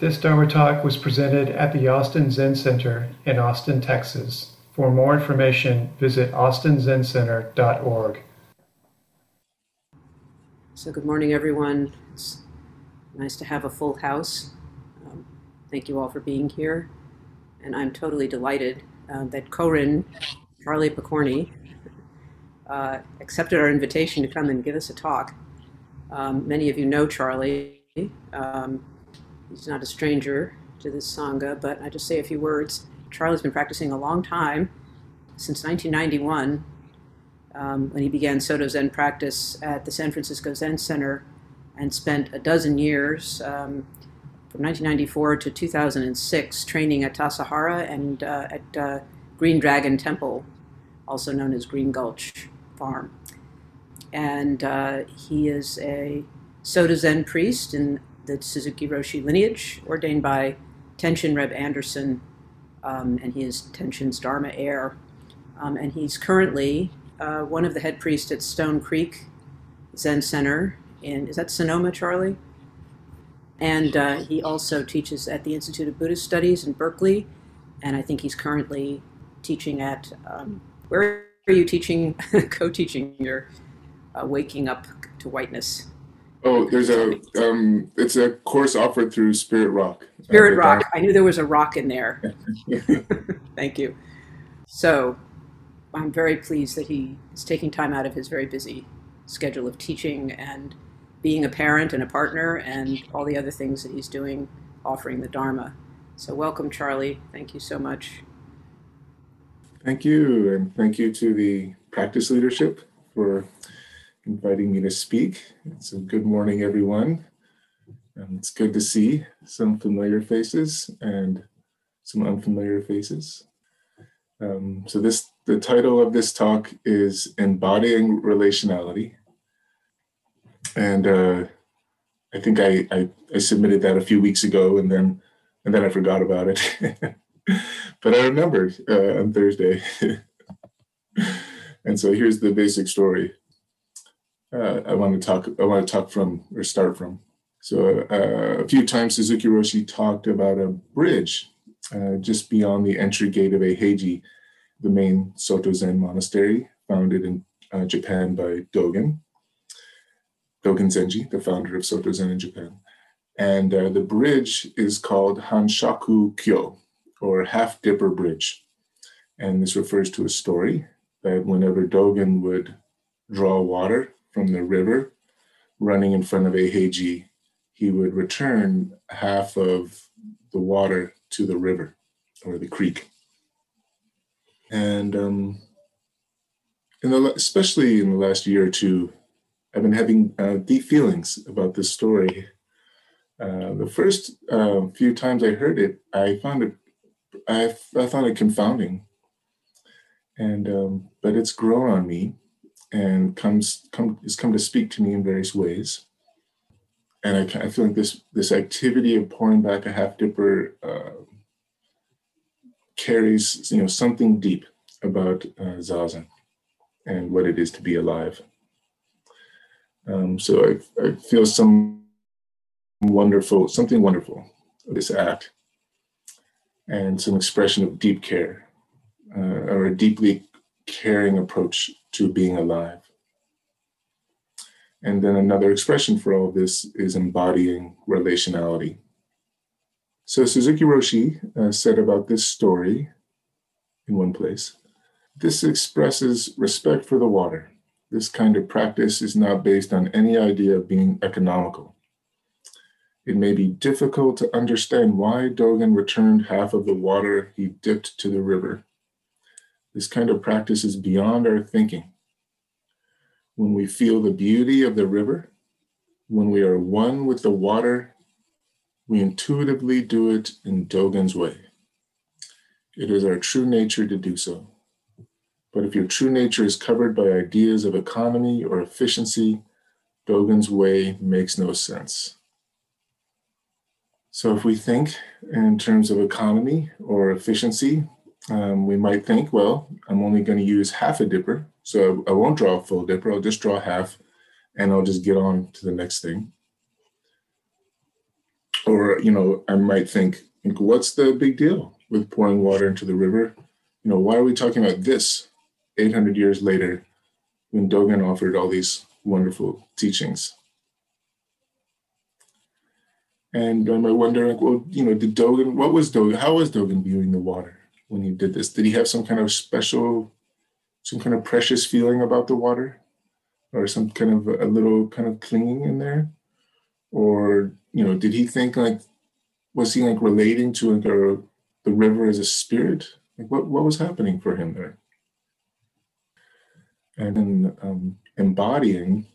This Dharma talk was presented at the Austin Zen Center in Austin, Texas. For more information, visit austinzencenter.org. So, good morning, everyone. It's nice to have a full house. Um, thank you all for being here. And I'm totally delighted uh, that Korin, Charlie Pokorny, uh, accepted our invitation to come and give us a talk. Um, many of you know Charlie. Um, He's not a stranger to this Sangha, but I just say a few words. Charlie's been practicing a long time, since 1991, um, when he began Soto Zen practice at the San Francisco Zen Center and spent a dozen years, um, from 1994 to 2006, training at Tassajara and uh, at uh, Green Dragon Temple, also known as Green Gulch Farm. And uh, he is a Soto Zen priest in the Suzuki Roshi lineage, ordained by Tenshin Reb Anderson, um, and he is Tenshin's Dharma heir. Um, and he's currently uh, one of the head priests at Stone Creek Zen Center in, is that Sonoma, Charlie? And uh, he also teaches at the Institute of Buddhist Studies in Berkeley, and I think he's currently teaching at, um, where are you teaching, co-teaching your uh, Waking Up to Whiteness? Oh, there's a um, it's a course offered through Spirit Rock. Spirit uh, Rock. I knew there was a rock in there. Thank you. So, I'm very pleased that he is taking time out of his very busy schedule of teaching and being a parent and a partner and all the other things that he's doing, offering the Dharma. So, welcome, Charlie. Thank you so much. Thank you, and thank you to the practice leadership for inviting me to speak. So, good morning, everyone. Um, it's good to see some familiar faces and some unfamiliar faces. Um, so, this the title of this talk is "Embodying Relationality," and uh, I think I, I, I submitted that a few weeks ago, and then and then I forgot about it. but I remembered uh, on Thursday. and so here's the basic story uh, I want to talk. I want to talk from or start from. So uh, a few times Suzuki Roshi talked about a bridge uh, just beyond the entry gate of Eiheiji, the main Soto Zen monastery founded in uh, Japan by Dogen, Dogen Zenji, the founder of Soto Zen in Japan. And uh, the bridge is called Hanshaku Kyo, or Half Dipper Bridge. And this refers to a story that whenever Dogen would draw water from the river running in front of Eiheiji, he would return half of the water to the river or the creek. And um, in the, especially in the last year or two, I've been having uh, deep feelings about this story. Uh, the first uh, few times I heard it, I found it, I, I found it confounding. And um, but it's grown on me, and comes come has come to speak to me in various ways. And I, feel like this this activity of pouring back a half dipper uh, carries you know something deep about uh, zazen and what it is to be alive. Um, so I, I feel some wonderful something wonderful this act and some expression of deep care uh, or a deeply caring approach to being alive. And then another expression for all of this is embodying relationality. So Suzuki Roshi uh, said about this story in one place this expresses respect for the water. This kind of practice is not based on any idea of being economical. It may be difficult to understand why Dogen returned half of the water he dipped to the river. This kind of practice is beyond our thinking when we feel the beauty of the river, when we are one with the water, we intuitively do it in Dogen's way. It is our true nature to do so. But if your true nature is covered by ideas of economy or efficiency, Dogen's way makes no sense. So if we think in terms of economy or efficiency, um, we might think, well, I'm only going to use half a dipper so I won't draw a full dipper, I'll just draw half and I'll just get on to the next thing. or you know, I might think, what's the big deal with pouring water into the river? You know, why are we talking about this 800 years later when Dogen offered all these wonderful teachings? And I might wonder, like, well, you know, did Dogen, what was Dogen, how was Dogen viewing the water when he did this? Did he have some kind of special, some kind of precious feeling about the water? Or some kind of a little kind of clinging in there? Or, you know, did he think like, was he like relating to like a, the river as a spirit? Like what, what was happening for him there? And then um, embodying,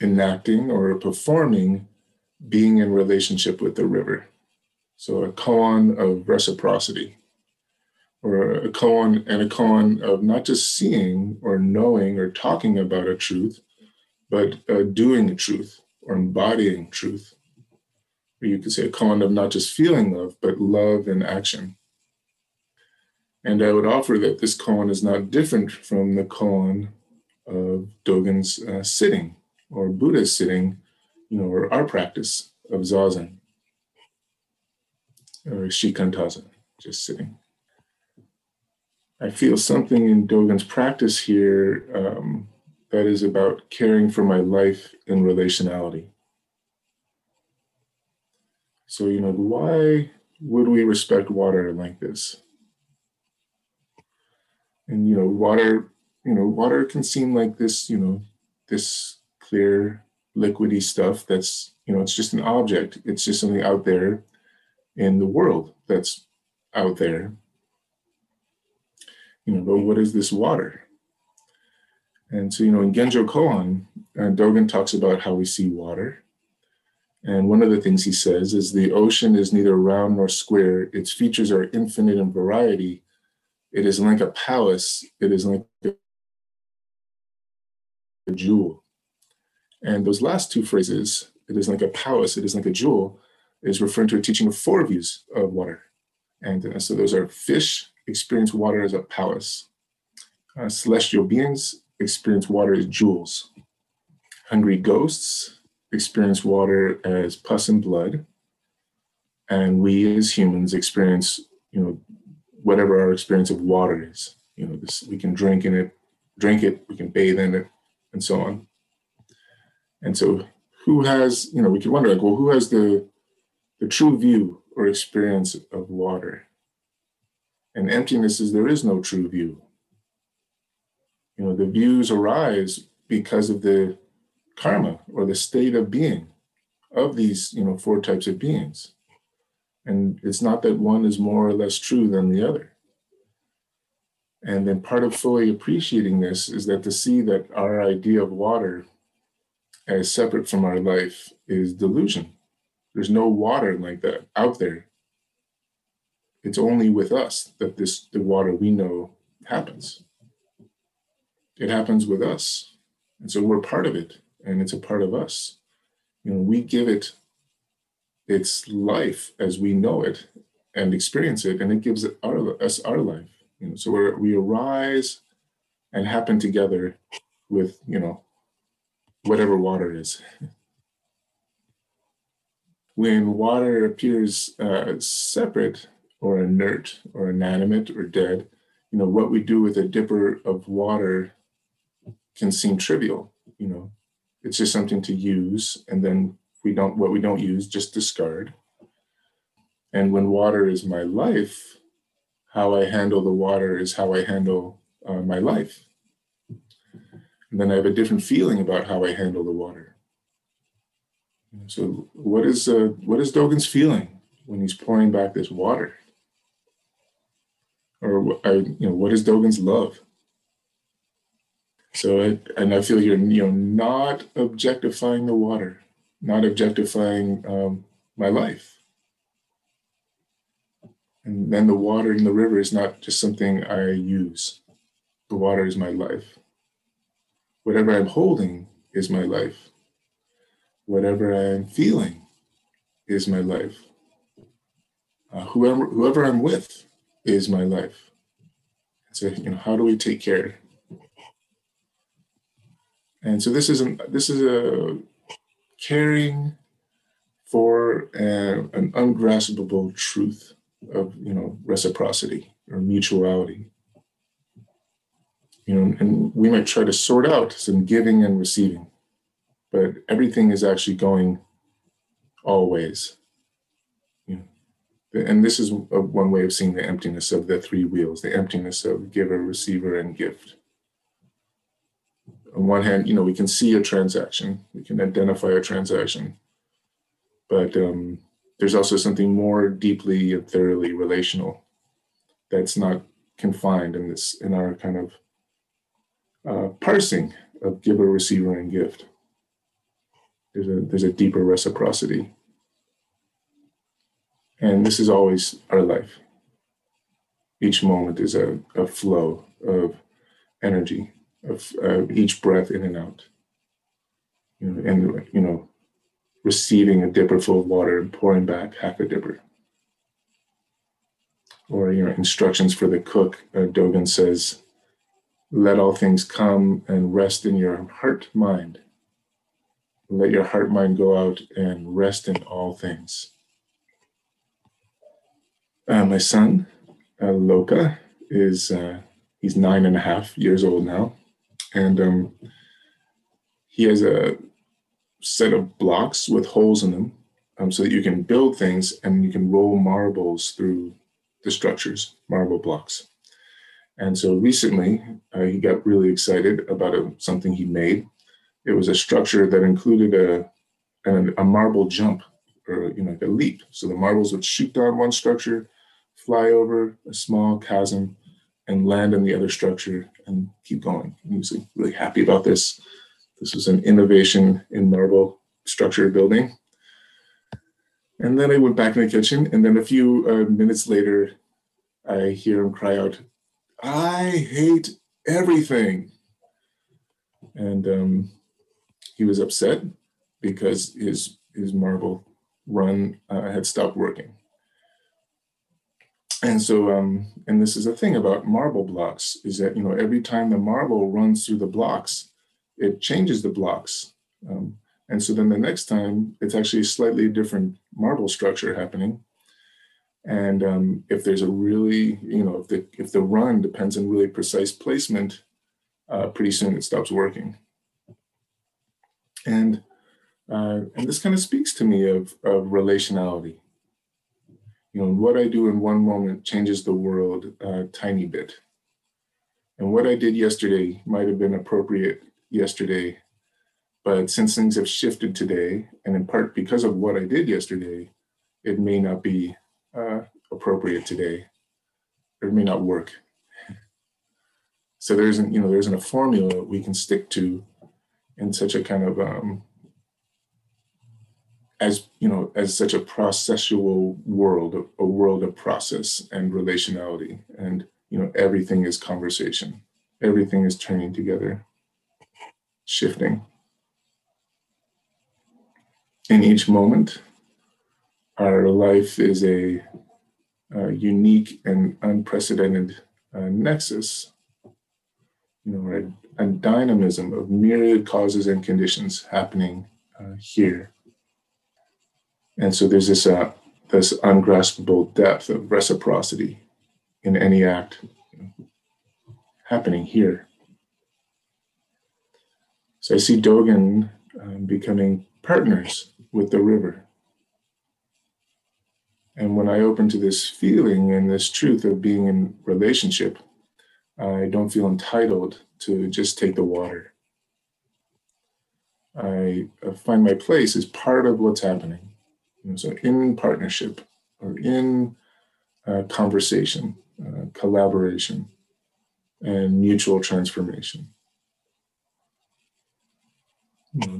enacting, or performing being in relationship with the river. So a koan of reciprocity, or a koan and a koan of not just seeing or knowing or talking about a truth, but uh, doing truth or embodying truth. Or you could say a koan of not just feeling love, but love in action. And I would offer that this koan is not different from the koan of Dogen's uh, sitting or Buddha's sitting you know, or our practice of zazen or shikantaza, just sitting. I feel something in Dogen's practice here um, that is about caring for my life in relationality. So, you know, why would we respect water like this? And, you know, water, you know, water can seem like this, you know, this clear liquidy stuff that's you know it's just an object it's just something out there in the world that's out there. You know but what is this water? And so you know in genjo koan uh, dogen talks about how we see water. And one of the things he says is the ocean is neither round nor square. Its features are infinite in variety. It is like a palace. It is like a jewel. And those last two phrases, it is like a palace, it is like a jewel, is referring to a teaching of four views of water. And uh, so those are fish experience water as a palace. Uh, celestial beings experience water as jewels. Hungry ghosts experience water as pus and blood. And we as humans experience, you know, whatever our experience of water is. You know, this, we can drink in it, drink it, we can bathe in it, and so on. And so, who has, you know, we could wonder, like, well, who has the, the true view or experience of water? And emptiness is there is no true view. You know, the views arise because of the karma or the state of being of these, you know, four types of beings. And it's not that one is more or less true than the other. And then part of fully appreciating this is that to see that our idea of water as separate from our life is delusion. There's no water like that out there. It's only with us that this the water we know happens. It happens with us. And so we're part of it and it's a part of us. You know, we give it its life as we know it and experience it, and it gives it our, us our life. You know, so we arise and happen together with, you know, whatever water is. When water appears uh, separate or inert or inanimate or dead, you know, what we do with a dipper of water can seem trivial, you know. It's just something to use and then we don't what we don't use just discard. And when water is my life, how I handle the water is how I handle uh, my life. And then I have a different feeling about how I handle the water. So, what is uh, what is Dogen's feeling when he's pouring back this water? Or, I, you know, what is Dogen's love? So, I, and I feel you're, you know, not objectifying the water, not objectifying um, my life. And then the water in the river is not just something I use. The water is my life. Whatever I'm holding is my life. Whatever I'm feeling is my life. Uh, whoever, whoever I'm with is my life. So, you know, how do we take care? And so this is an, this is a caring for an ungraspable truth of you know reciprocity or mutuality you know and we might try to sort out some giving and receiving but everything is actually going always. and this is a, one way of seeing the emptiness of the three wheels the emptiness of giver receiver and gift on one hand you know we can see a transaction we can identify a transaction but um, there's also something more deeply and thoroughly relational that's not confined in this in our kind of uh, parsing of giver, receiver, and gift. There's a there's a deeper reciprocity, and this is always our life. Each moment is a, a flow of energy, of uh, each breath in and out. You know, and you know, receiving a dipper full of water and pouring back half a dipper. Or you know, instructions for the cook. Uh, says, "Let all things come and rest in your heart mind. Let your heart mind go out and rest in all things." Uh, my son, uh, Loka, is uh, he's nine and a half years old now, and um, he has a set of blocks with holes in them um, so that you can build things and you can roll marbles through the structures, marble blocks. And so recently, uh, he got really excited about a, something he made. It was a structure that included a, a, a marble jump or you know like a leap. So the marbles would shoot down one structure, fly over a small chasm, and land in the other structure and keep going. He was really happy about this. This was an innovation in marble structure building. And then I went back in the kitchen, and then a few uh, minutes later, I hear him cry out, I hate everything. And um, he was upset because his, his marble run uh, had stopped working. And so, um, and this is the thing about marble blocks is that, you know, every time the marble runs through the blocks, it changes the blocks. Um, and so then the next time, it's actually a slightly different marble structure happening. And um, if there's a really, you know, if the if the run depends on really precise placement, uh, pretty soon it stops working. And uh, and this kind of speaks to me of of relationality. You know, what I do in one moment changes the world a tiny bit. And what I did yesterday might have been appropriate yesterday. But since things have shifted today, and in part because of what I did yesterday, it may not be uh, appropriate today, or it may not work. So there isn't, you know, there isn't a formula we can stick to in such a kind of um, as you know, as such a processual world, a world of process and relationality, and you know, everything is conversation, everything is turning together shifting. In each moment, our life is a, a unique and unprecedented uh, nexus, you know, a, a, dynamism of myriad causes and conditions happening uh, here. And so there's this uh, this ungraspable depth of reciprocity in any act happening here. So I see Dogen um, becoming partners with the river. And when I open to this feeling and this truth of being in relationship, I don't feel entitled to just take the water. I find my place as part of what's happening. so, in partnership or in uh, conversation, uh, collaboration, and mutual transformation.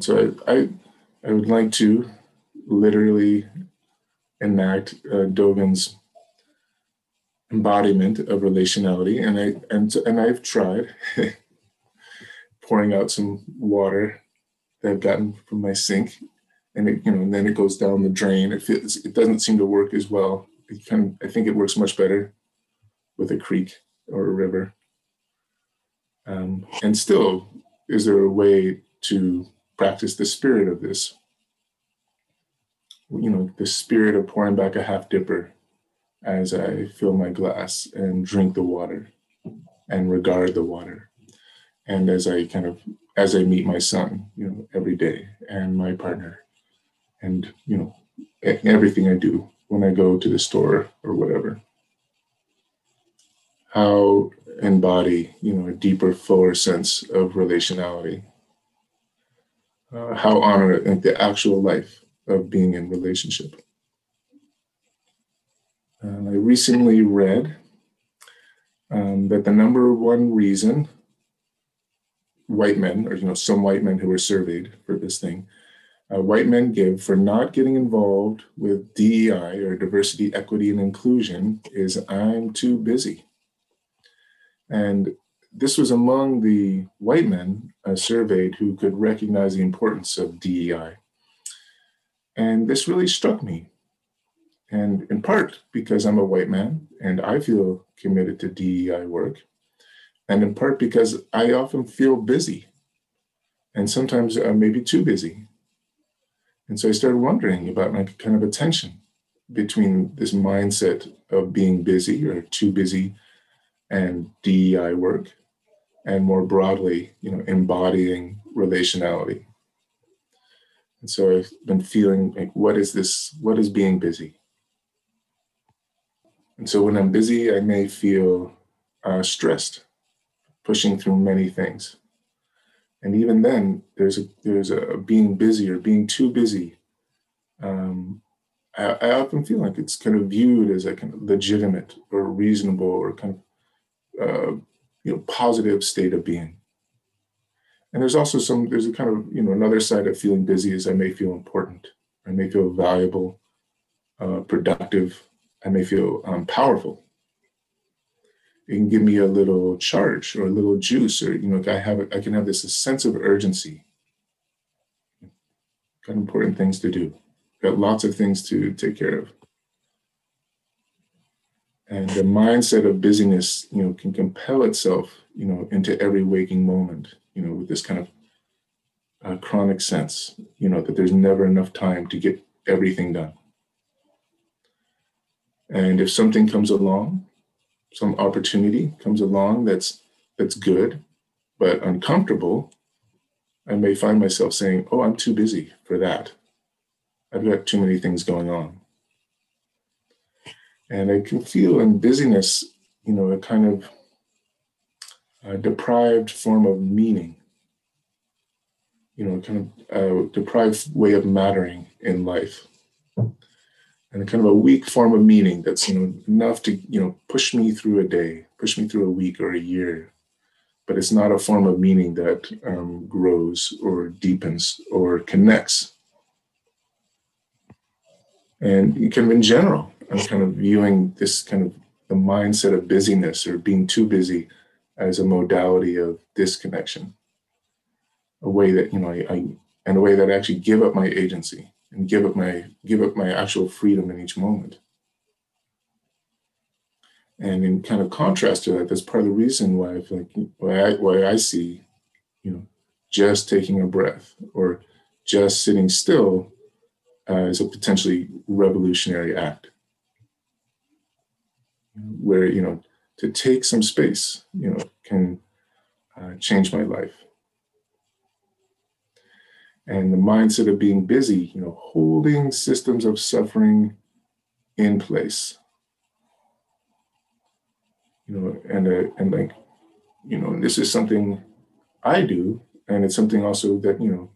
So I, I, I would like to literally enact uh, Dogen's embodiment of relationality, and I and and I've tried pouring out some water that I've gotten from my sink, and it you know and then it goes down the drain. It feels it doesn't seem to work as well. It I think it works much better with a creek or a river. Um, and still, is there a way to practice the spirit of this you know, the spirit of pouring back a half dipper as I fill my glass and drink the water and regard the water. And as I kind of, as I meet my son, you know, every day and my partner and, you know, everything I do when I go to the store or whatever. How embody, you know, a deeper, fuller sense of relationality. Uh, how honor the actual life of being in relationship. Uh, I recently read um, that the number one reason white men, or you know, some white men who were surveyed for this thing, uh, white men give for not getting involved with DEI or diversity, equity, and inclusion is I'm too busy. And this was among the white men uh, surveyed who could recognize the importance of DEI. And this really struck me. And in part because I'm a white man and I feel committed to DEI work, and in part because I often feel busy and sometimes uh, maybe too busy. And so I started wondering about my kind of a tension between this mindset of being busy or too busy and DEI work, and more broadly, you know, embodying relationality. And so I've been feeling like, what is this? What is being busy? And so when I'm busy, I may feel uh, stressed, pushing through many things. And even then, there's a there's a being busy or being too busy. Um, I, I often feel like it's kind of viewed as a kind of legitimate or reasonable or kind of uh, you know positive state of being. And there's also some there's a kind of you know another side of feeling busy is I may feel important, I may feel valuable, uh, productive, I may feel um, powerful. It can give me a little charge or a little juice, or you know I have I can have this sense of urgency. Got important things to do. Got lots of things to take care of and the mindset of busyness you know can compel itself you know into every waking moment you know with this kind of uh, chronic sense you know that there's never enough time to get everything done and if something comes along some opportunity comes along that's that's good but uncomfortable i may find myself saying oh i'm too busy for that i've got too many things going on and I can feel in busyness, you know, a kind of a deprived form of meaning, you know, kind of a deprived way of mattering in life. And kind of a weak form of meaning that's, you know, enough to, you know, push me through a day, push me through a week or a year. But it's not a form of meaning that um, grows or deepens or connects. And kind of in general, I'm kind of viewing this kind of the mindset of busyness or being too busy as a modality of disconnection, a way that you know I, I and a way that I actually give up my agency and give up my give up my actual freedom in each moment. And in kind of contrast to that, that's part of the reason why I feel like why I, why I see, you know, just taking a breath or just sitting still is a potentially revolutionary act where you know to take some space you know can uh, change my life and the mindset of being busy you know holding systems of suffering in place. You know and uh, and like you know this is something i do and it's something also that you know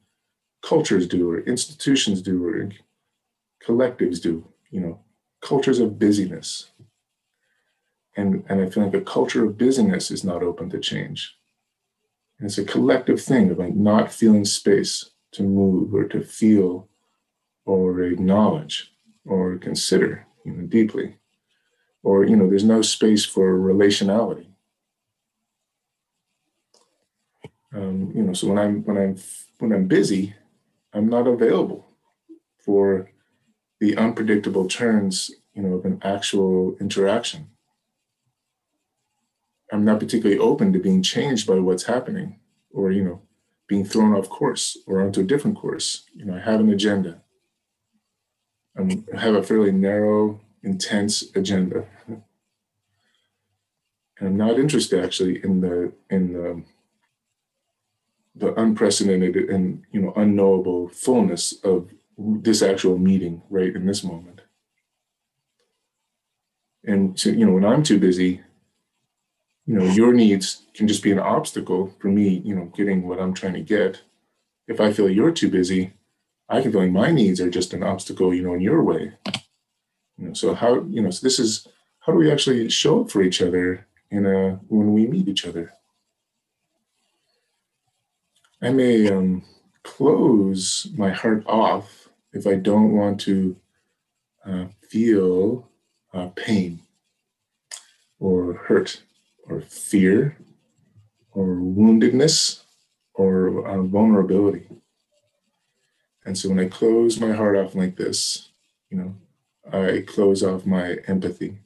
cultures do or institutions do or collectives do you know cultures of busyness. And, and I feel like a culture of busyness is not open to change. And it's a collective thing of like not feeling space to move or to feel or acknowledge or consider you know, deeply. Or, you know, there's no space for relationality. Um, you know, so when I'm when I'm when I'm busy, I'm not available for the unpredictable turns, you know, of an actual interaction. I'm not particularly open to being changed by what's happening or, you know, being thrown off course or onto a different course. You know, I have an agenda. I have a fairly narrow, intense agenda. And I'm not interested actually in the in the the unprecedented and you know unknowable fullness of this actual meeting right in this moment. And so, you know, when I'm too busy, you know, your needs can just be an obstacle for me, you know, getting what I'm trying to get. If I feel you're too busy, I can feel like my needs are just an obstacle, you know, in your way. You know, so how, you know, so this is how do we actually show up for each other in a when we meet each other? I may um, close my heart off if I don't want to uh, feel uh, pain or hurt or fear or woundedness or uh, vulnerability. And so when I close my heart off like this, you know, I close off my empathy,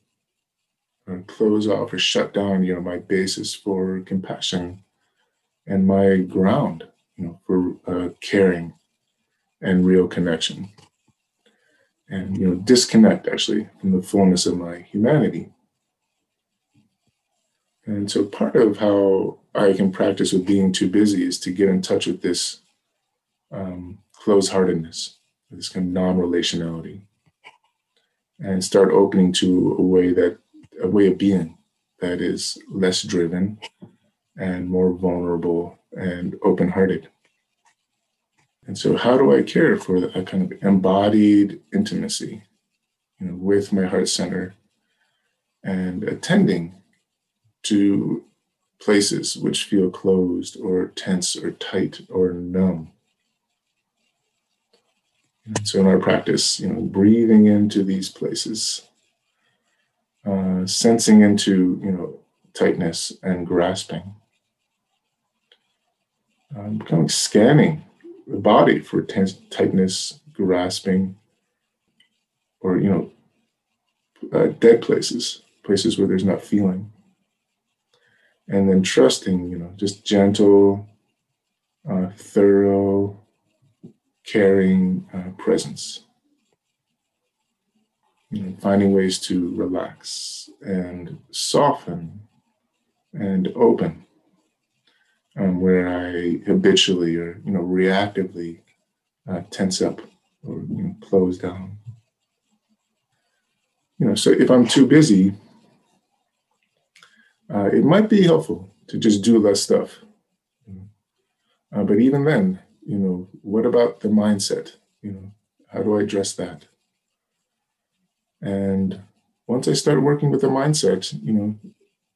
or close off or shut down, you know, my basis for compassion and my ground, you know, for uh, caring and real connection. And, you know, disconnect actually from the fullness of my humanity. And so part of how I can practice with being too busy is to get in touch with this um, close heartedness, this kind of non relationality, and start opening to a way that, a way of being that is less driven and more vulnerable and open hearted. And so, how do I care for a kind of embodied intimacy, you know, with my heart center and attending to places which feel closed or tense or tight or numb. So in our practice, you know, breathing into these places, uh, sensing into, you know, tightness and grasping, um, kind of scanning the body for tense, tightness, grasping, or you know, uh, dead places, places where there's not feeling and then trusting, you know, just gentle, uh, thorough, caring uh, presence. You know, finding ways to relax and soften and open, um, where I habitually or you know reactively uh, tense up or you know, close down. You know, so if I'm too busy, uh, it might be helpful to just do less stuff. Uh, but even then, you know, what about the mindset? You know, how do I address that? And once I start working with the mindset, you know,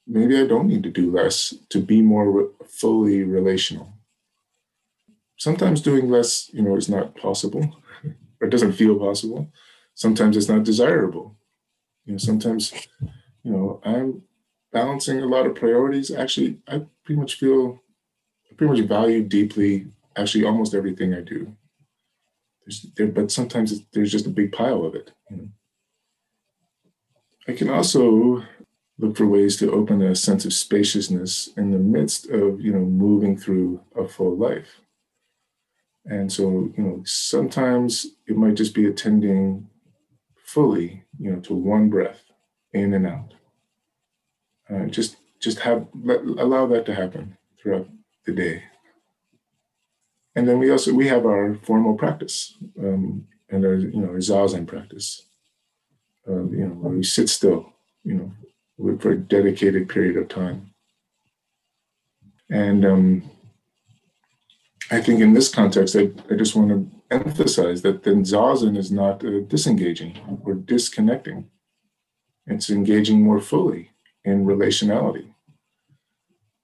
maybe I don't need to do less to be more re- fully relational. Sometimes doing less, you know, is not possible or doesn't feel possible. Sometimes it's not desirable. You know, sometimes, you know, I'm balancing a lot of priorities. Actually, I pretty much feel, I pretty much value deeply actually almost everything I do. There, but sometimes there's just a big pile of it. You know? I can also look for ways to open a sense of spaciousness in the midst of you know moving through a full life. And so you know sometimes it might just be attending fully you know to one breath in and out uh, just just have let, allow that to happen throughout the day. And then we also we have our formal practice um, and our you know our zazen practice. Uh, you know where we sit still, you know, for a dedicated period of time. And um, I think in this context, I, I just want to emphasize that then zazen is not uh, disengaging or disconnecting. It's engaging more fully in relationality.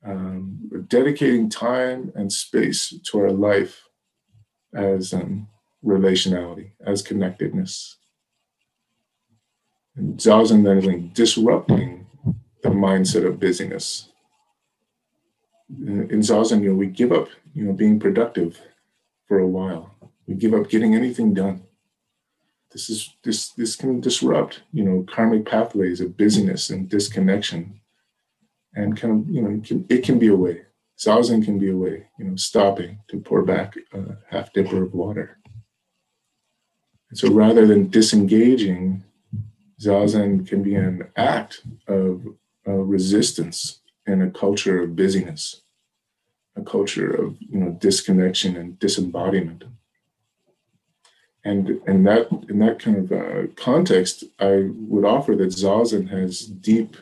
Um, dedicating time and space to our life as um, relationality, as connectedness. And Zazen then disrupting the mindset of busyness. In Zazen, you know, we give up, you know, being productive for a while. We give up getting anything done this is this this can disrupt you know karmic pathways of busyness and disconnection. And of you know it can, it can be a way. Zazen can be a way you know stopping to pour back a half dipper of water. And so rather than disengaging, Zazen can be an act of uh, resistance in a culture of busyness, a culture of you know disconnection and disembodiment. And in that in that kind of uh, context, I would offer that Zazen has deep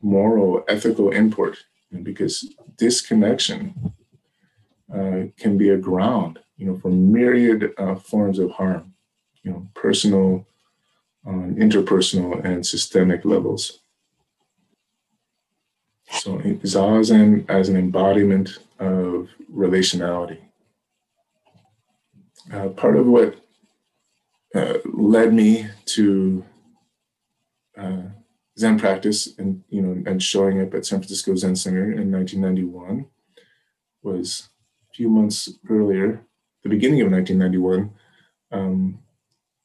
moral, ethical import, because disconnection uh, can be a ground, you know, for myriad uh, forms of harm, you know, personal, on interpersonal, and systemic levels. So zazen as an embodiment of relationality. Uh, part of what uh, led me to uh, Zen practice and you know and showing up at San Francisco Zen Center in 1991 was a few months earlier, the beginning of 1991. Um,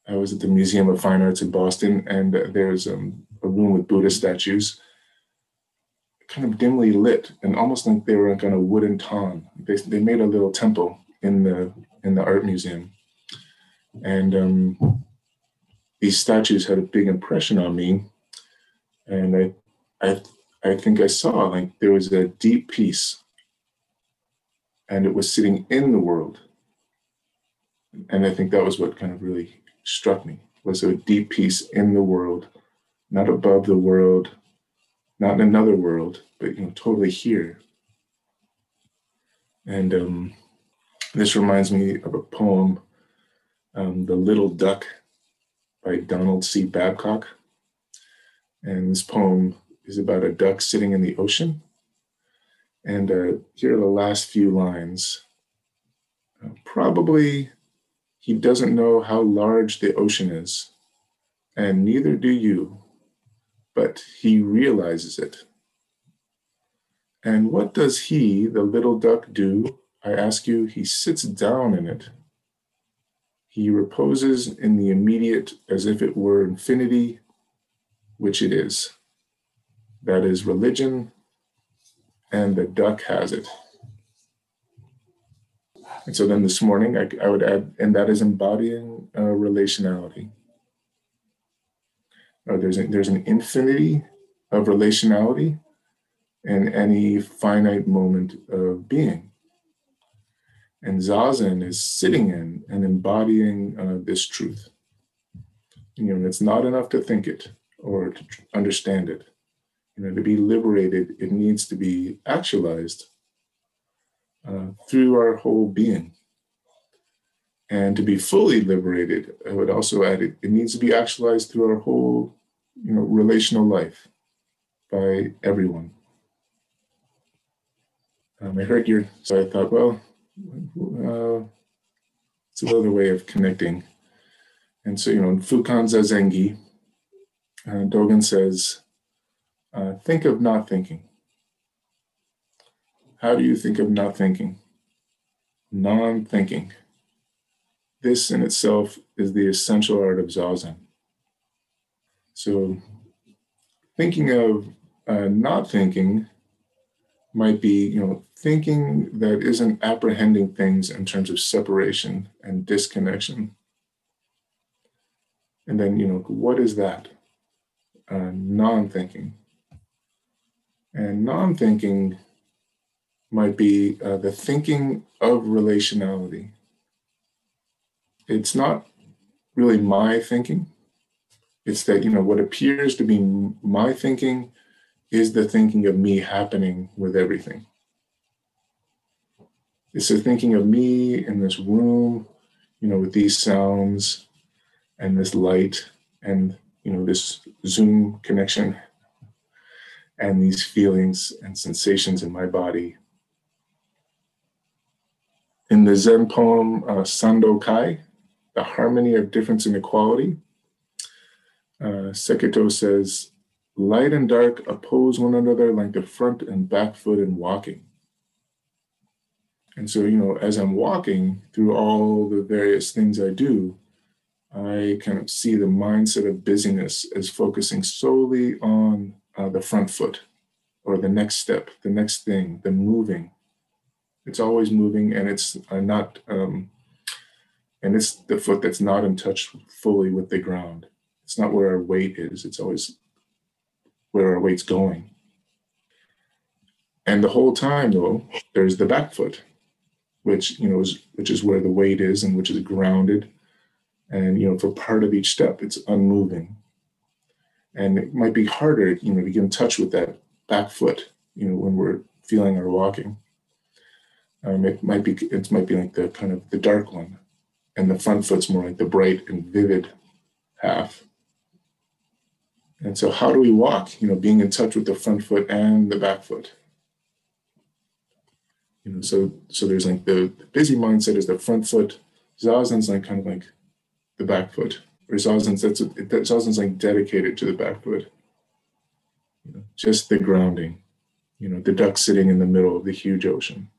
I was at the Museum of Fine Arts in Boston, and there's um, a room with Buddha statues kind of dimly lit and almost like they were on a wooden ton. They, they made a little temple in the in the art museum, and um, these statues had a big impression on me. And I, I, I think I saw like there was a deep peace, and it was sitting in the world. And I think that was what kind of really struck me was a deep peace in the world, not above the world, not in another world, but you know, totally here. And um, this reminds me of a poem, um, "The Little Duck" by Donald C. Babcock. And this poem is about a duck sitting in the ocean. And uh, here are the last few lines. Uh, probably he doesn't know how large the ocean is, and neither do you but he realizes it. And what does he, the little duck, do? I ask you, he sits down in it. He reposes in the immediate as if it were infinity, which it is. That is religion, and the duck has it. And so then this morning, I, I would add, and that is embodying uh, relationality. Uh, there's, a, there's an infinity of relationality in any finite moment of being. And Zazen is sitting in and embodying uh, this truth. You know, it's not enough to think it or to understand it. You know, to be liberated, it needs to be actualized uh, through our whole being. And to be fully liberated, I would also add it, it needs to be actualized through our whole you know, relational life by everyone. Um, I heard your, so I thought, well, uh, it's another way of connecting. And so, you know, Fukan Zazengi, uh, Dogen says, uh, think of not thinking. How do you think of not thinking? Non thinking. This in itself is the essential art of Zazen. So, thinking of uh, not thinking might be, you know, thinking that isn't apprehending things in terms of separation and disconnection. And then, you know, what is that? Uh, non thinking. And non thinking might be uh, the thinking of relationality. It's not really my thinking, it's that, you know, what appears to be my thinking is the thinking of me happening with everything. It's the thinking of me in this room, you know, with these sounds and this light and, you know, this Zoom connection and these feelings and sensations in my body. In the Zen poem uh, Sando Kai, The Harmony of Difference and Equality, uh, Sekito says, light and dark oppose one another like the front and back foot in walking. And so, you know, as I'm walking through all the various things I do, I kind of see the mindset of busyness as focusing solely on uh, the front foot or the next step, the next thing, the moving. It's always moving and it's uh, not um, And it's the foot that's not in touch fully with the ground. It's not where our weight is, it's always where our weight's going. And the whole time, though, there's the back foot, which you know is which is where the weight is and which is grounded. And you know, for part of each step, it's unmoving. And it might be harder, you know, to get in touch with that back foot, you know, when we're feeling or walking. Um, it might be it might be like the kind of the dark one, and the front foot's more like the bright and vivid half. And so, how do we walk? You know, being in touch with the front foot and the back foot. You know, so so there's like the, the busy mindset is the front foot. Zazen's like kind of like the back foot, or Zazen's that's Zazen's like dedicated to the back foot. You know, just the grounding. You know, the duck sitting in the middle of the huge ocean.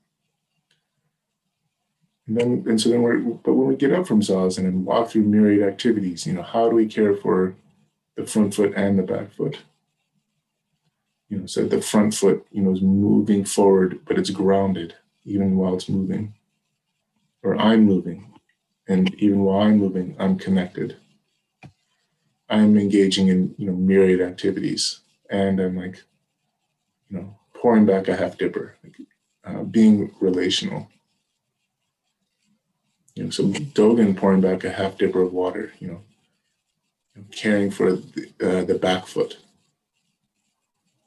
And then, and so then we're, but when we get up from Zazen and walk through myriad activities, you know, how do we care for the front foot and the back foot? You know, so the front foot, you know, is moving forward, but it's grounded even while it's moving. Or I'm moving, and even while I'm moving, I'm connected. I'm engaging in, you know, myriad activities, and I'm like, you know, pouring back a half dipper, like, uh, being relational you know, so Dogen pouring back a half dipper of water, you know, caring for the, uh, the back foot,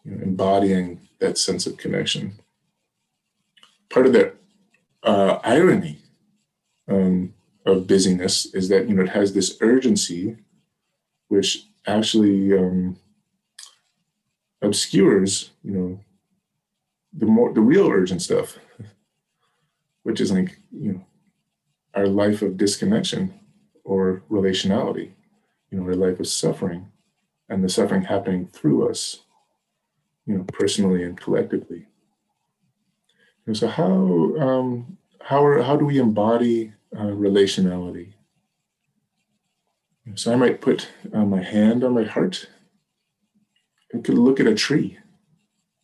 you know, embodying that sense of connection. Part of the uh, irony um, of busyness is that you know it has this urgency, which actually um, obscures, you know, the more the real urgent stuff, which is like you know our life of disconnection or relationality, you know, our life is suffering and the suffering happening through us, you know, personally and collectively. So how um, how are, how do we embody uh, relationality? So I might put uh, my hand on my heart and could look at a tree.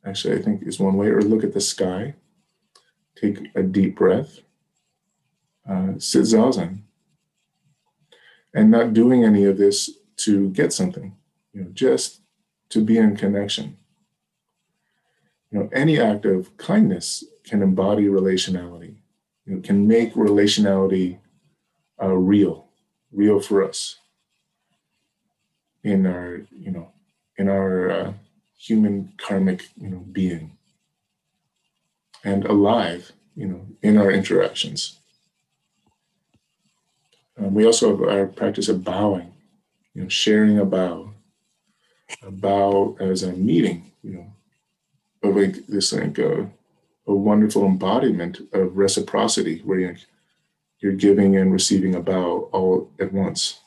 Actually, I think is one way, or look at the sky. Take a deep breath uh, sit zazen and not doing any of this to get something, you know, just to be in connection. You know, any act of kindness can embody relationality. You know, can make relationality uh, real, real for us in our, you know, in our uh, human karmic, you know, being, and alive, you know, in our interactions. Um, we also have our practice of bowing, you know, sharing a bow, a bow as a meeting, you know, of like this like a, uh, a wonderful embodiment of reciprocity where you're, you're giving and receiving a bow all at once.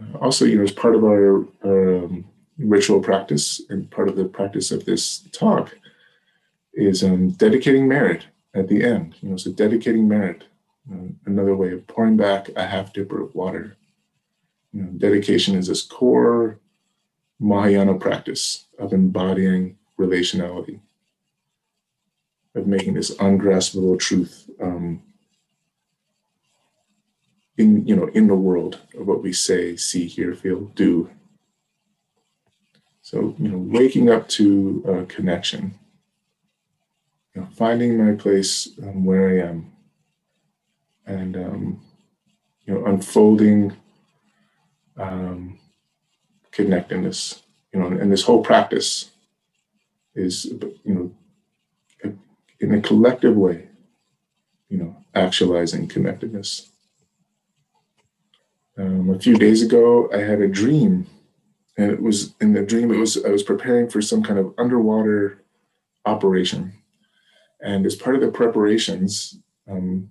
Uh, also, you know, as part of our, um, ritual practice and part of the practice of this talk is um, dedicating merit at the end. You know, so dedicating merit another way of pouring back a half dipper of water. You know, dedication is this core Mahayana practice of embodying relationality, of making this ungraspable truth um, in you know in the world of what we say, see, hear, feel, do. So you know, waking up to a connection, you know, finding my place um, where I am and um, you know unfolding um, connectedness you know and this whole practice is you know in a collective way you know actualizing connectedness. Um, a few days ago i had a dream and it was in the dream it was i was preparing for some kind of underwater operation. And as part of the preparations um,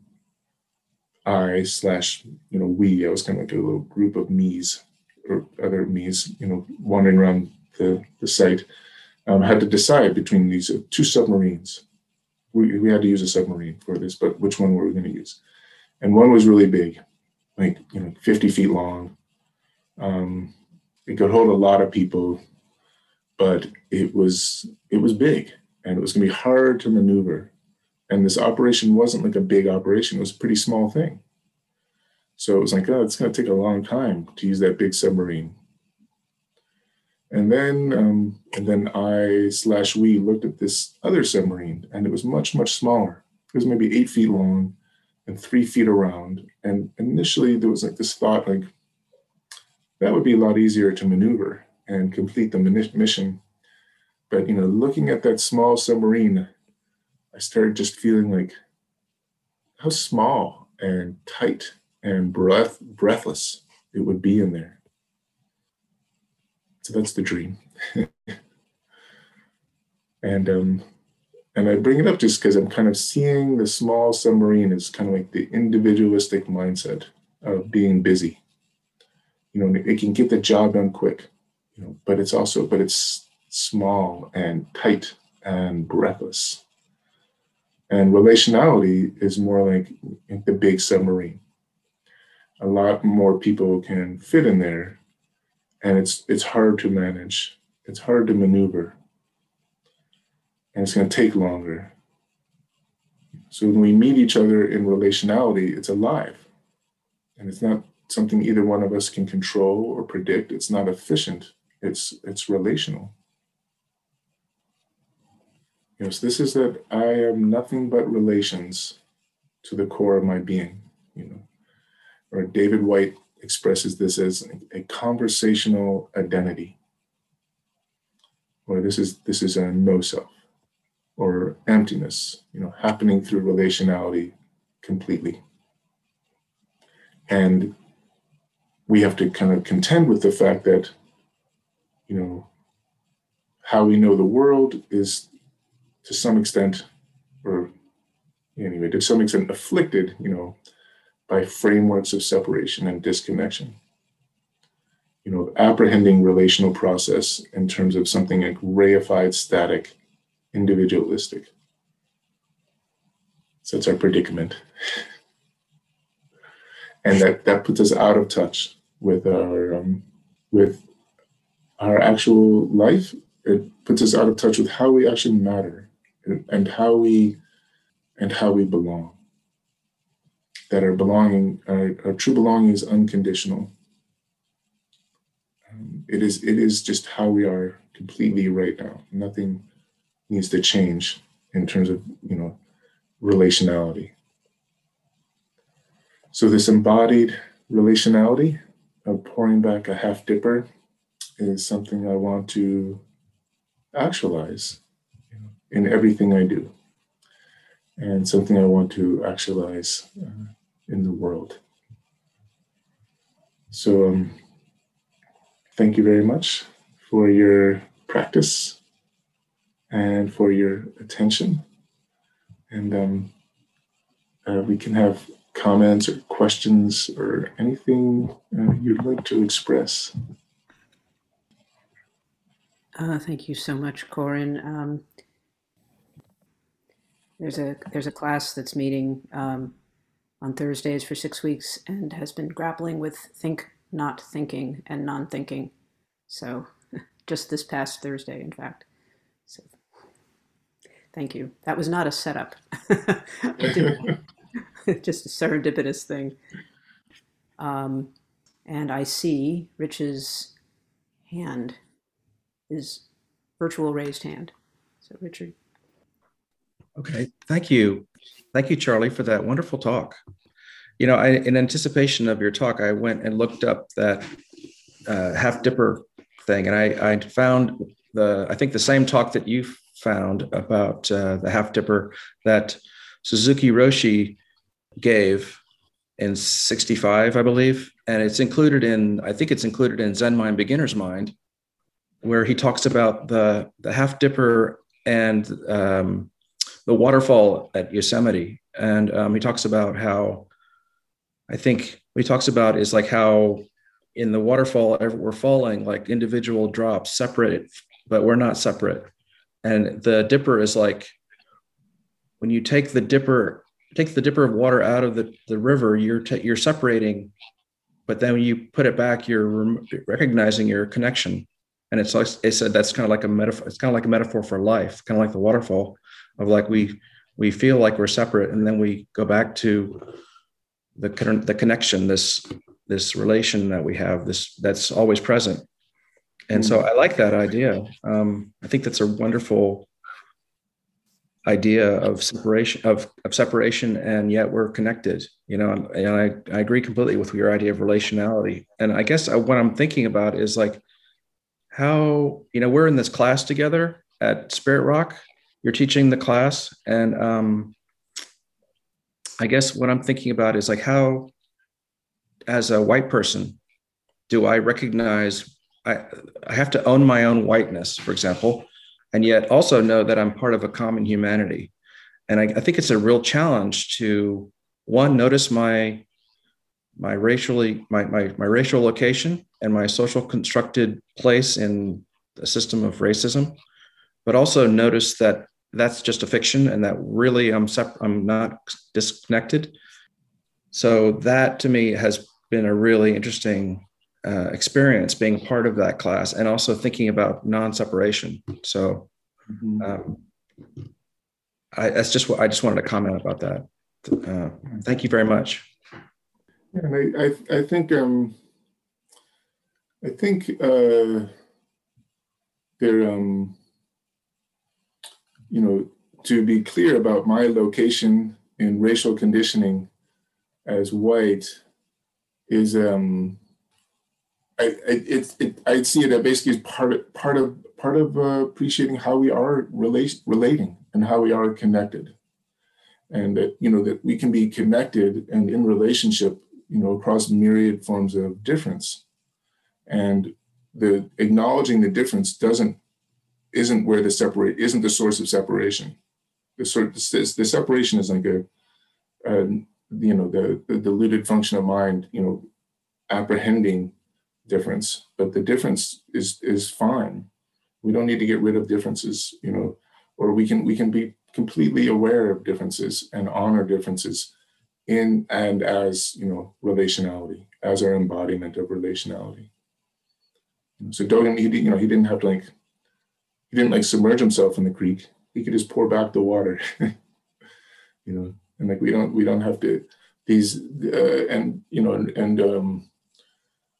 I slash you know we. I was kind of like a little group of me's or other me's, you know, wandering around the the site. Um, had to decide between these uh, two submarines. We, we had to use a submarine for this, but which one were we going to use? And one was really big, like you know, 50 feet long. Um, it could hold a lot of people, but it was it was big, and it was going to be hard to maneuver And this operation wasn't like a big operation, it was a pretty small thing. So it was like, oh, it's going to take a long time to use that big submarine. And then, um, and then I slash we looked at this other submarine, and it was much, much smaller. It was maybe eight feet long and three feet around. And initially, there was like this thought, like that would be a lot easier to maneuver and complete the mission. But you know, looking at that small submarine, I started just feeling like how small and tight and breath breathless it would be in there. So that's the dream. and um, and I bring it up just because I'm kind of seeing the small submarine as kind of like the individualistic mindset of being busy. You know, it can get the job done quick, you know, but it's also but it's small and tight and breathless. And relationality is more like the big submarine. A lot more people can fit in there and it's it's hard to manage. It's hard to maneuver, and it's going to take longer. So when we meet each other in relationality, it's alive, and it's not something either one of us can control or predict. It's not efficient. It's it's relational. Yes, this is that I am nothing but relations to the core of my being. You know, or David Whyte expresses this as a conversational identity, or this is this is a no self, or emptiness, you know, happening through relationality completely. And we have to kind of contend with the fact that, you know, how we know the world is to some extent, or anyway, to some extent afflicted, you know, by frameworks of separation and disconnection. You know, apprehending relational process in terms of something like reified, static, individualistic. So that's our predicament. and that, that puts us out of touch with our um, with our actual life. It puts us out of touch with how we actually matter and, and how we and how we belong that our belonging, our, our true belonging is unconditional. Um, it is it is just how we are completely right now. Nothing needs to change in terms of you know relationality. So this embodied relationality of pouring back a half dipper is something I want to actualize in everything I do, and something I want to actualize uh, in the world. So, um, thank you very much for your practice and for your attention. And um, uh, we can have comments or questions or anything uh, you'd like to express. Uh, thank you so much, Corin. Um, there's a there's a class that's meeting um, on Thursdays for six weeks and has been grappling with think, not thinking, and non thinking. So, just this past Thursday, in fact. So, thank you. That was not a setup, just a serendipitous thing. Um, and I see Rich's hand, his virtual raised hand. So, Richard. Okay, thank you. Thank you, Charlie, for that wonderful talk. You know, I, in anticipation of your talk, I went and looked up that uh, half dipper thing, and I, I, found the I think the same talk that you found about uh, the half dipper that Suzuki Roshi gave in 65, I believe, and it's included in I think it's included in Zen Mind Beginner's Mind, where he talks about the the half dipper and um, the waterfall at Yosemite, and um, he talks about how I think what he talks about is like how in the waterfall we're falling like individual drops, separate, but we're not separate. And the dipper is like when you take the dipper, take the dipper of water out of the, the river, you're t- you're separating, but then when you put it back, you're rem- recognizing your connection. And it's like it said that's kind of like a metaphor. It's kind of like a metaphor for life, kind of like the waterfall of like we we feel like we're separate, and then we go back to the the connection, this this relation that we have, this that's always present. And so I like that idea. Um, I think that's a wonderful idea of separation of, of separation and yet we're connected you know and, and I, I agree completely with your idea of relationality and i guess uh, what i'm thinking about is like how you know we're in this class together at spirit rock you're teaching the class and um, i guess what i'm thinking about is like how as a white person do i recognize i i have to own my own whiteness for example and yet also know that I'm part of a common humanity. And I, I think it's a real challenge to one, notice my my racially my, my my racial location and my social constructed place in the system of racism, but also notice that that's just a fiction and that really I'm sep- I'm not disconnected. So that to me has been a really interesting uh, experience being part of that class and also thinking about non-separation. So mm-hmm. um, I, that's just what I just wanted to comment about that. Uh, thank you very much. Yeah, and I, I, I think um, I think uh, there um, you know to be clear about my location in racial conditioning as white is um I, it, it, I see it basically as part of, part of, part of uh, appreciating how we are relate, relating and how we are connected. And that, you know, that we can be connected and in relationship, you know, across myriad forms of difference. And the acknowledging the difference doesn't, isn't where the separate, isn't the source of separation. The sort the, the separation is like a, a you know, the, the diluted function of mind, you know, apprehending difference, but the difference is is fine. We don't need to get rid of differences, you know, or we can we can be completely aware of differences and honor differences in and as you know relationality as our embodiment of relationality. So Dogen, he you know he didn't have to like he didn't like submerge himself in the creek. He could just pour back the water, you know, and like we don't we don't have to these uh, and you know and, and um,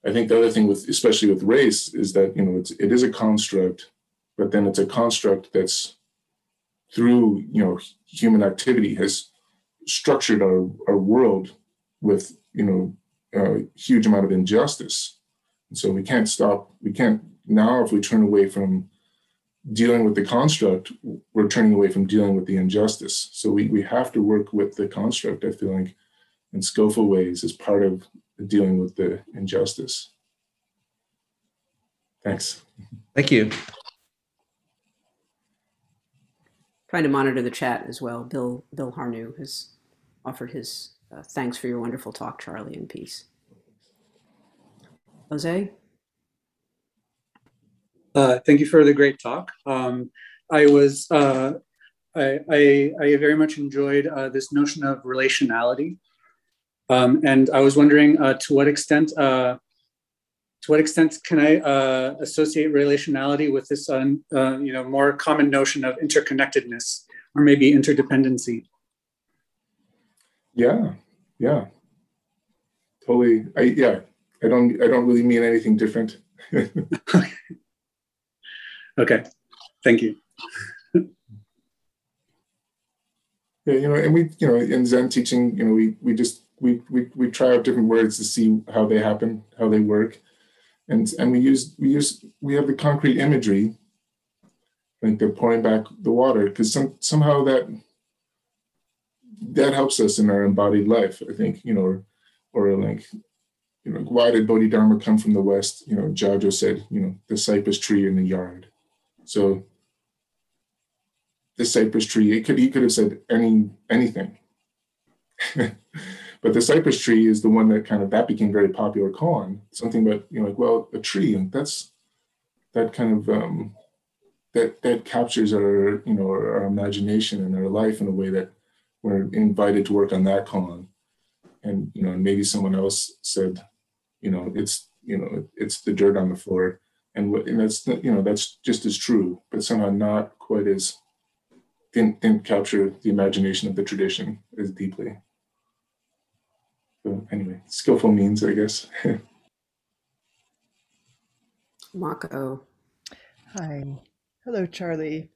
I think the other thing with, especially with race, is that you know it's it is a construct, but then it's a construct that's through you know human activity has structured our our world with you know a huge amount of injustice, and so we can't stop. We can't now if we turn away from dealing with the construct, we're turning away from dealing with the injustice. So we we have to work with the construct. I feel like in skillful ways as part of dealing with the injustice. Thanks. Thank you. Trying to monitor the chat as well. Bill Bill Harnu has offered his uh, thanks for your wonderful talk, Charlie, and peace. Jose. Uh, thank you for the great talk. Um, I was uh, I, I, I, very much enjoyed uh, this notion of relationality um, and I was wondering uh, to what extent uh, to what extent can I uh, associate relationality with this you know more common notion of interconnectedness or maybe interdependency? Yeah, yeah, totally. I yeah, I don't I don't really mean anything different. okay, thank you. yeah, you know, and we, you know, in Zen teaching, you know, we we just we, we we try out different words to see how they happen, how they work, and and we use we use we have the concrete imagery, like they're pouring back the water, because some somehow that that helps us in our embodied life. I think you know, or, or like you know, why did Bodhidharma come from the west? You know, Jiao said, you know, the cypress tree in the yard. So the cypress tree, it could he could have said any anything. But the cypress tree is the one that kind of that became very popular koan. Something about you know like well a tree and that's that kind of um, that that captures our you know our, our, imagination and our life in a way that we're invited to work on that koan. And you know maybe someone else said you know it's you know it's the dirt on the floor and, and that's you know that's just as true but somehow not quite as didn't, didn't capture the imagination of the tradition as deeply. So anyway, skillful means, I guess. Mako. Hi. Hello, Charlie.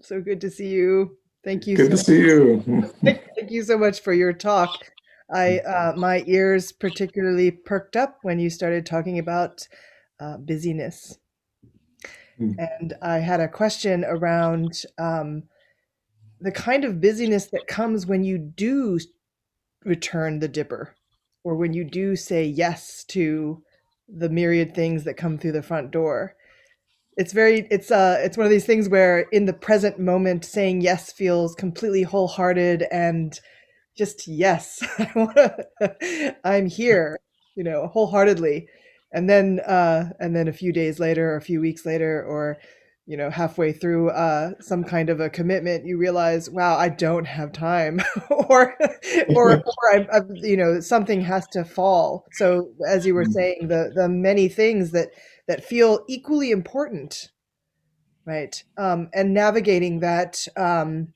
So good to see you. Thank you. Good so to see you. Thank you so much for your talk. I uh, my ears particularly perked up when you started talking about uh, busyness, Mm. and I had a question around um, the kind of busyness that comes when you do return the dipper, or when you do say yes to the myriad things that come through the front door. It's very it's uh it's one of these things where in the present moment saying yes feels completely wholehearted and just yes i'm here you know wholeheartedly and then uh and then a few days later or a few weeks later or you know halfway through uh some kind of a commitment you realize wow i don't have time. Or or, or I, I, you know something has to fall. So as you were Mm. saying the the many things that that feel equally important right? Um and navigating that um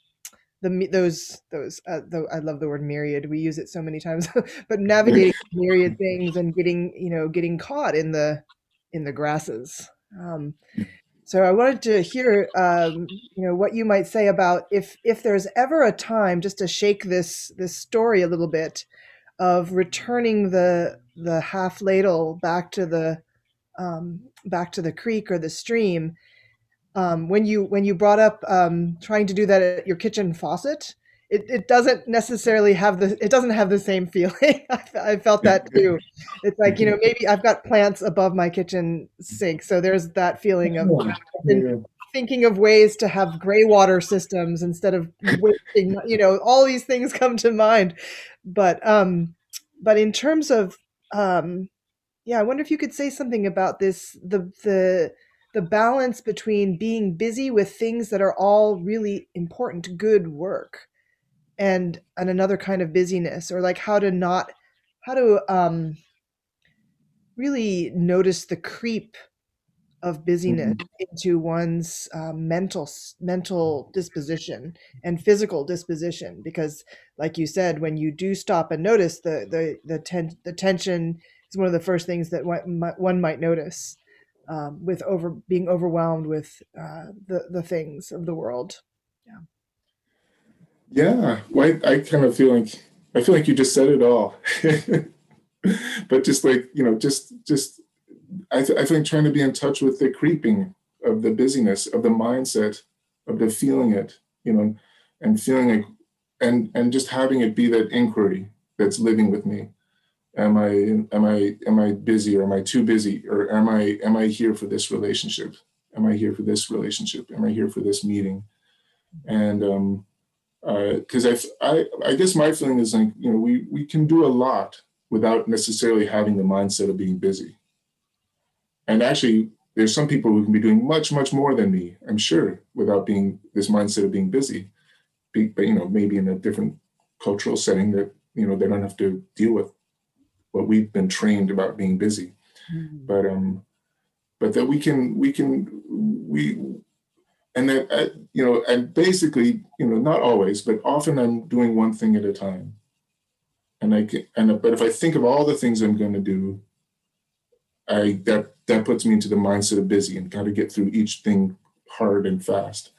the those those uh, the, I love the word myriad. We use it so many times, but navigating myriad things and getting you know getting caught in the in the grasses. Um, so I wanted to hear um, you know what you might say about if if there's ever a time just to shake this this story a little bit of returning the the half ladle back to the um, back to the creek or the stream um, when you when you brought up um, trying to do that at your kitchen faucet it, it doesn't necessarily have the it doesn't have the same feeling. I, I felt that too. It's like you know maybe i've got plants above my kitchen sink so there's that feeling of thinking of ways to have gray water systems instead of wasting you know all these things come to mind. But um but in terms of um yeah i wonder if you could say something about this the the the balance between being busy with things that are all really important good work and and another kind of busyness or like how to not how to um really notice the creep of busyness into one's um, mental mental disposition and physical disposition because like you said when you do stop and notice the the the, ten- the tension is one of the first things that one might, one might notice um, with over being overwhelmed with uh, the the things of the world Yeah, well, I, I kind of feel like I feel like you just said it all. but just like you know, just just I, th- I think trying to be in touch with the creeping of the busyness of the mindset of the feeling it, you know, and feeling it, and and just having it be that inquiry that's living with me. Am I am I am I busy or am I too busy or am I am I here for this relationship? Am I here for this relationship? Am I here for this meeting? And um, because I, I I guess my feeling is like you know we we can do a lot without necessarily having the mindset of being busy. And actually, there's some people who can be doing much much more than me. I'm sure without being this mindset of being busy, be, but you know maybe in a different cultural setting that you know they don't have to deal with what we've been trained about being busy. But um, but that we can we can we and that you know and basically you know not always but often i'm doing one thing at a time. And i can and but if i think of all the things i'm going to do i that that puts me into the mindset of busy and got to get through each thing hard and fast.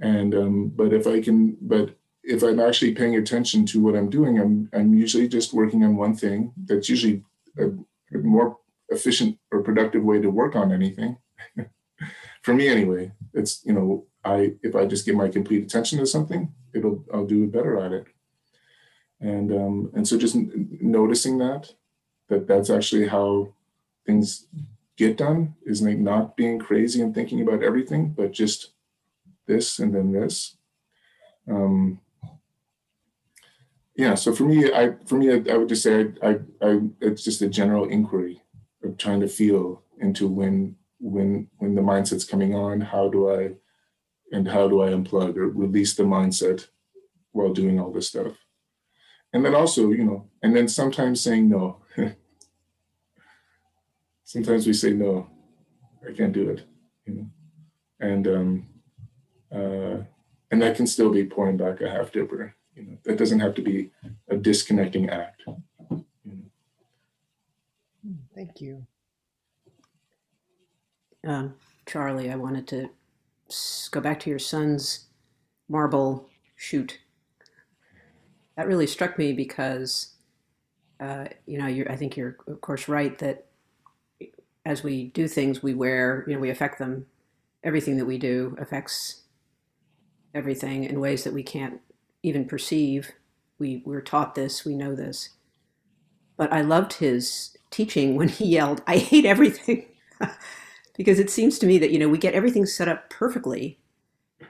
And um but if i can but if i'm actually paying attention to what i'm doing i'm i'm usually just working on one thing that's usually a, a more efficient or productive way to work on anything. For me anyway it's you know i if i just give my complete attention to something it'll i'll do better at it. And um and so just n- noticing that that that's actually how things get done is like not being crazy and thinking about everything but just this and then this. Um yeah so for me i for me i, I would just say I, I i it's just a general inquiry of trying to feel into when when when the mindset's coming on how do i and how do i unplug or release the mindset while doing all this stuff? And then also you know and then sometimes saying no. Sometimes we say no. I can't do it you know? And um uh and that can still be pouring back a half dipper. You know, that doesn't have to be a disconnecting act. You know. Thank you. Um, Charlie, I wanted to go back to your son's marble chute. That really struck me because, uh, you know, you're, I think you're, of course, right that as we do things, we wear, you know, we affect them. Everything that we do affects everything in ways that we can't even perceive. We, we're taught this, we know this. But I loved his teaching when he yelled, I hate everything. because it seems to me that you know we get everything set up perfectly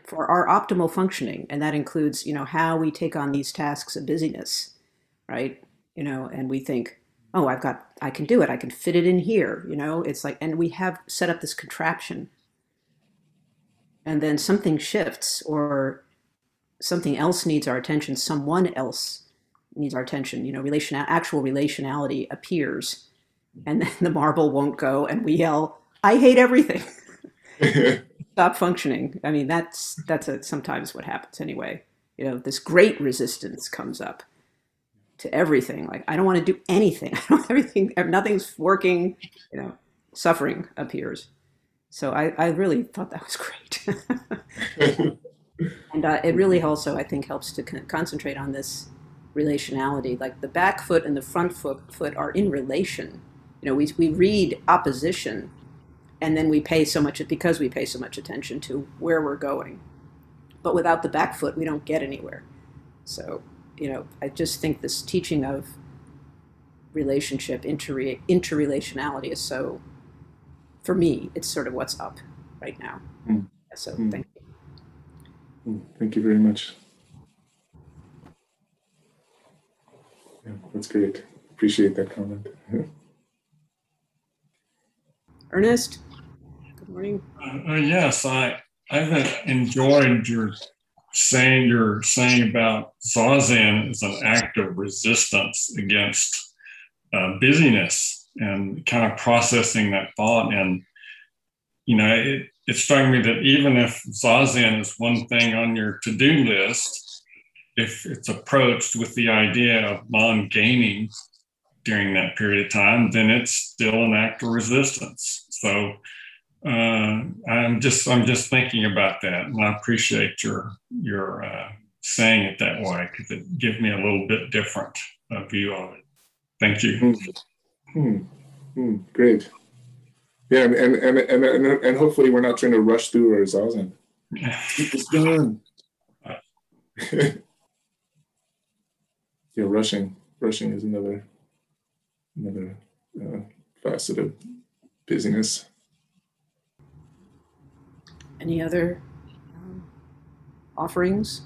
for our optimal functioning and that includes you know how we take on these tasks of busyness right you know and we think oh i've got i can do it i can fit it in here you know it's like and we have set up this contraption and then something shifts or something else needs our attention someone else needs our attention you know relation actual relationality appears and then the marble won't go and we yell I hate everything. Stop functioning. I mean, that's that's a, sometimes what happens anyway. You know, this great resistance comes up to everything. Like I don't want to do anything. I don't everything. Nothing's working. You know, suffering appears. So I, I really thought that was great. And uh, it really also, I think, helps to con- concentrate on this relationality. Like the back foot and the front foot, foot are in relation. You know, we, we read opposition and then we pay so much because we pay so much attention to where we're going but without the back foot we don't get anywhere so you know i just think this teaching of relationship inter interrelationality is so for me it's sort of what's up right now Mm. so Mm. thank you Thank you very much. Yeah, that's great. Appreciate that comment. ernest good morning Uh, uh, yes, I I've enjoyed your saying you're saying about zazen as an act of resistance against uh, busyness and kind of processing that thought. And you know, it, it struck me that even if zazen is one thing on your to-do list, if it's approached with the idea of non-gaining during that period of time, then it's still an act of resistance. So uh, I'm just I'm just thinking about that, and I appreciate your your uh, saying it that way because it gives me a little bit different uh, view of it. Thank you. Hmm. Hmm. Great. Yeah, and and, and and and and hopefully we're not trying to rush through our zazen. Get this done. yeah, rushing. Rushing is another another uh, facet of busyness. any other um, offerings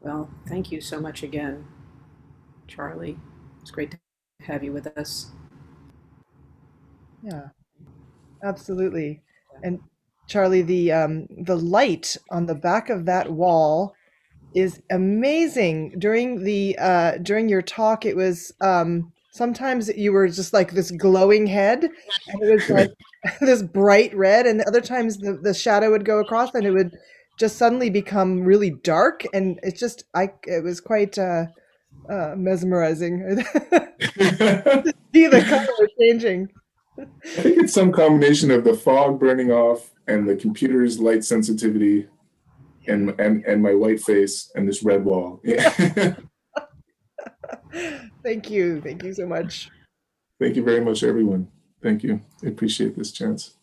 well thank you so much again charlie it's great to have you with us Yeah, absolutely. And Charlie, the um, the light on the back of that wall is amazing. During the uh, during your talk, it was um, sometimes you were just like this glowing head, and it was like this bright red, and other times the, the shadow would go across, and it would just suddenly become really dark, and it's just I it was quite uh, uh, mesmerizing. See the color changing. I think it's some combination of the fog burning off and the computer's light sensitivity and and and my white face and this red wall. Yeah. Thank you. Thank you so much. Thank you very much, everyone. Thank you. I appreciate this chance.